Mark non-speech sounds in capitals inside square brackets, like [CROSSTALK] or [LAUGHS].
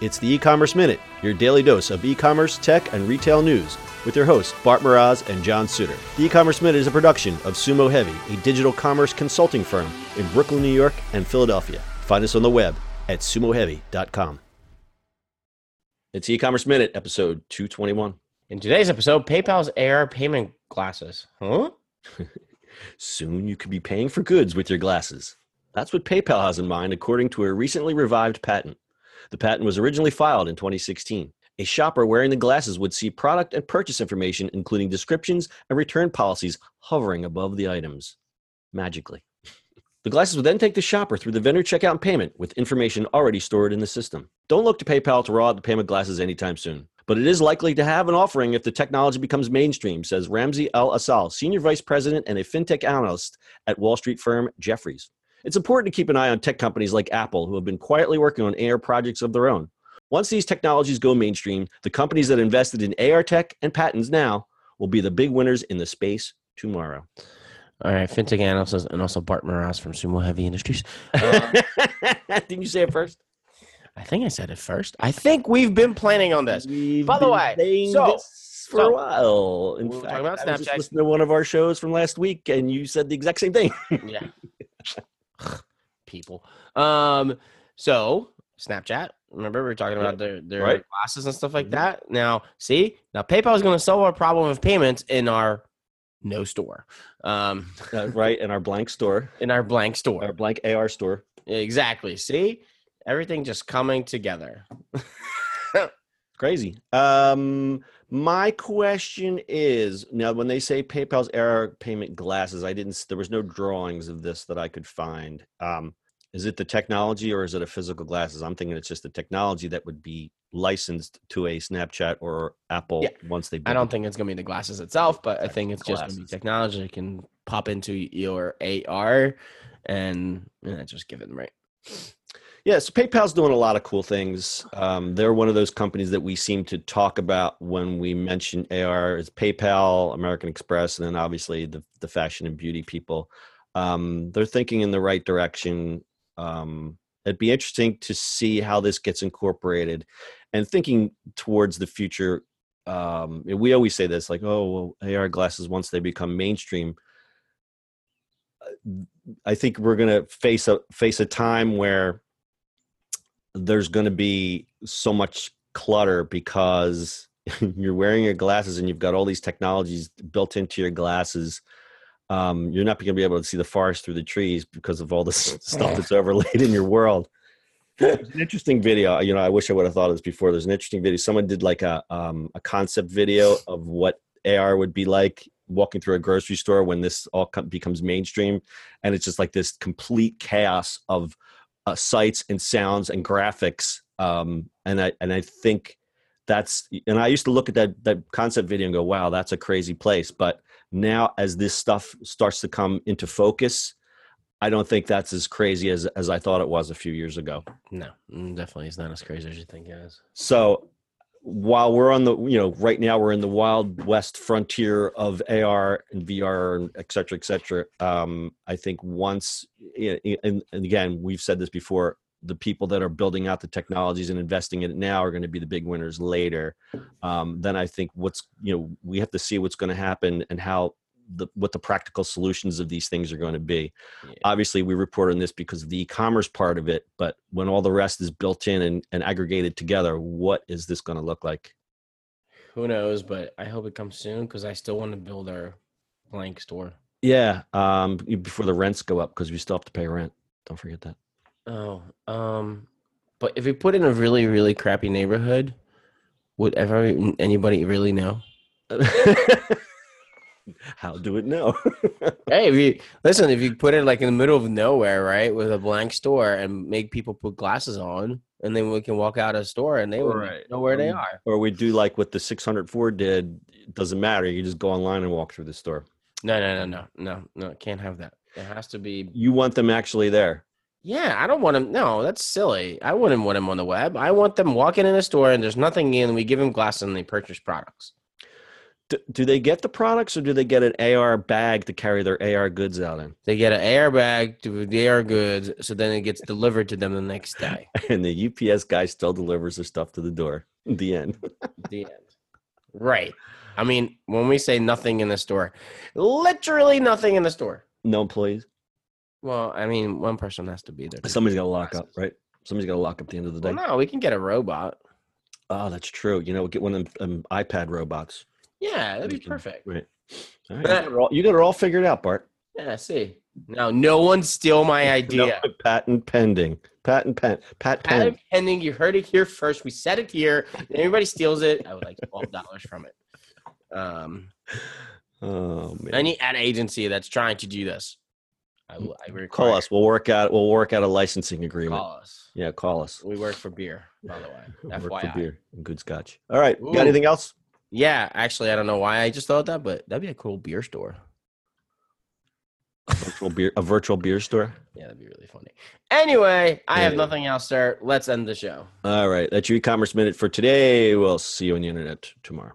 It's the e-commerce minute, your daily dose of e-commerce, tech, and retail news with your hosts Bart Mroz and John Suder. The e-commerce minute is a production of Sumo Heavy, a digital commerce consulting firm in Brooklyn, New York, and Philadelphia. Find us on the web at sumoheavy.com. It's e-commerce minute, episode 221. In today's episode, PayPal's AR payment glasses. Huh? [LAUGHS] Soon you could be paying for goods with your glasses. That's what PayPal has in mind, according to a recently revived patent. The patent was originally filed in 2016. A shopper wearing the glasses would see product and purchase information, including descriptions and return policies, hovering above the items magically. The glasses would then take the shopper through the vendor checkout and payment with information already stored in the system. Don't look to PayPal to roll out the payment glasses anytime soon. But it is likely to have an offering if the technology becomes mainstream, says Ramsey El-Assal, Senior Vice President and a fintech analyst at Wall Street firm Jefferies. It's important to keep an eye on tech companies like Apple, who have been quietly working on AR projects of their own. Once these technologies go mainstream, the companies that invested in AR tech and patents now will be the big winners in the space tomorrow. All right, fintech analysts and also Bart Mroz from Sumo Heavy Industries. Uh, [LAUGHS] Didn't you say it first? I think I said it first. I think we've been planning on this. We've By the way, so- for so- a while. In We were fact, about I was just listening to one of our shows from last week, and you said the exact same thing. Yeah. [LAUGHS] People. Um, so Snapchat. Remember we were talking about their their Right. glasses and stuff like Mhm. that. Now, see, now PayPal is going to solve our problem of payments in our no store, um, Uh, right in our blank store, [LAUGHS] in our blank store. our blank AR store. Exactly. See, everything just coming together. [LAUGHS] Crazy. Um, my question is now when they say PayPal's AR payment glasses, I didn't. There was no drawings of this that I could find. Um, is it the technology or is it a physical glasses? I'm thinking it's just the technology that would be licensed to a Snapchat or Apple Yeah. once they. I don't it. think it's going to be the glasses itself, but I think it's just going to be technology that can pop into your AR and, and just give it right. Yeah, so PayPal's doing a lot of cool things. Um, they're one of those companies that we seem to talk about when we mention AR. It's PayPal, American Express, and then obviously the the fashion and beauty people. Um, they're thinking in the right direction. Um, it'd be interesting to see how this gets incorporated, and thinking towards the future. Um, we always say this, like, "Oh, well, AR glasses once they become mainstream." I think we're going to face a face a time where there's going to be so much clutter because [LAUGHS] you're wearing your glasses and you've got all these technologies built into your glasses. Um, you're not going to be able to see the forest through the trees because of all this [LAUGHS] [LAUGHS] stuff that's overlaid in your world. There's an interesting video. You know, I wish I would have thought of this before. There's an interesting video. Someone did like a um, a concept video of what AR would be like walking through a grocery store when this all co- becomes mainstream, and it's just like this complete chaos of uh, sights and sounds and graphics. Um, and I and I think that's and I used to look at that that concept video and go, "Wow, that's a crazy place." But now, as this stuff starts to come into focus, I don't think that's as crazy as as I thought it was a few years ago. No, mm, definitely. It's not as crazy as you think it is. So while we're on the you know right now we're in the wild west frontier of AR and VR and et cetera, et cetera. Um, I think once and, and again we've said this before, the people that are building out the technologies and investing in it now are going to be the big winners later. Um, then I think what's you know we have to see what's going to happen and how the what the practical solutions of these things are going to be Yeah. obviously we report on this because of the e-commerce part of it but when all the rest is built in and, and aggregated together what is this going to look like Who knows? But I hope it comes soon because I still want to build our blank store. yeah um before the rents go up because we still have to pay rent don't forget that Oh, um, but if we put in a really, really crappy neighborhood, would ever anybody really know? [LAUGHS] how do it know [LAUGHS] hey, if you listen, if you put it like in the middle of nowhere, right, with a blank store, and make people put glasses on, and then we can walk out of the store and they will Right. know where they are. or we do like what the 600 ford did it doesn't matter you just go online and walk through the store No, no, no, no, no, no. Can't have that. It has to be. you want them actually there Yeah, I don't want them. No, that's silly. I wouldn't want them on the web. I want them walking in a store and there's nothing in. We give them glasses and they purchase products. D- do they get the products or do they get an AR bag to carry their AR goods out in? They get an AR bag to the AR goods, so then it gets delivered to them the next day. [LAUGHS] And the UPS guy still delivers their stuff to the door. [LAUGHS] The end. [LAUGHS] the end. Right. I mean, when we say nothing in the store, literally nothing in the store. No employees. Well, I mean, one person has to be there. Somebody's got to lock up, right? Somebody's got to lock up at the end of the day. Well, no, we can get a robot. Oh, that's true. You know, get one of them um, iPad robots. Yeah, that'd be can- perfect. Right. All right. You got it all- you got it all figured out, Bart. Yeah, I see. Now, no one steal my [LAUGHS] No, idea. patent pending. Patent pen. Pat pen. Patent pending. You heard it here first. We said it here. and everybody steals it. I would like twelve dollars from it. Um, Oh man. any ad agency that's trying to do this, I. I require, call us. We'll work out. We'll work out a licensing agreement. Call us. Yeah, call us. We work for beer, by the way. We [LAUGHS] Work for beer and good scotch. All right. Ooh. Got anything else? Yeah, actually, I don't know why I just thought that, but that'd be a cool beer store. A virtual beer. A virtual beer store. [LAUGHS] Yeah, that'd be really funny. Anyway, I have nothing else, sir. Let's end the show. All right. That's your e-commerce minute for today. We'll see you on the internet tomorrow.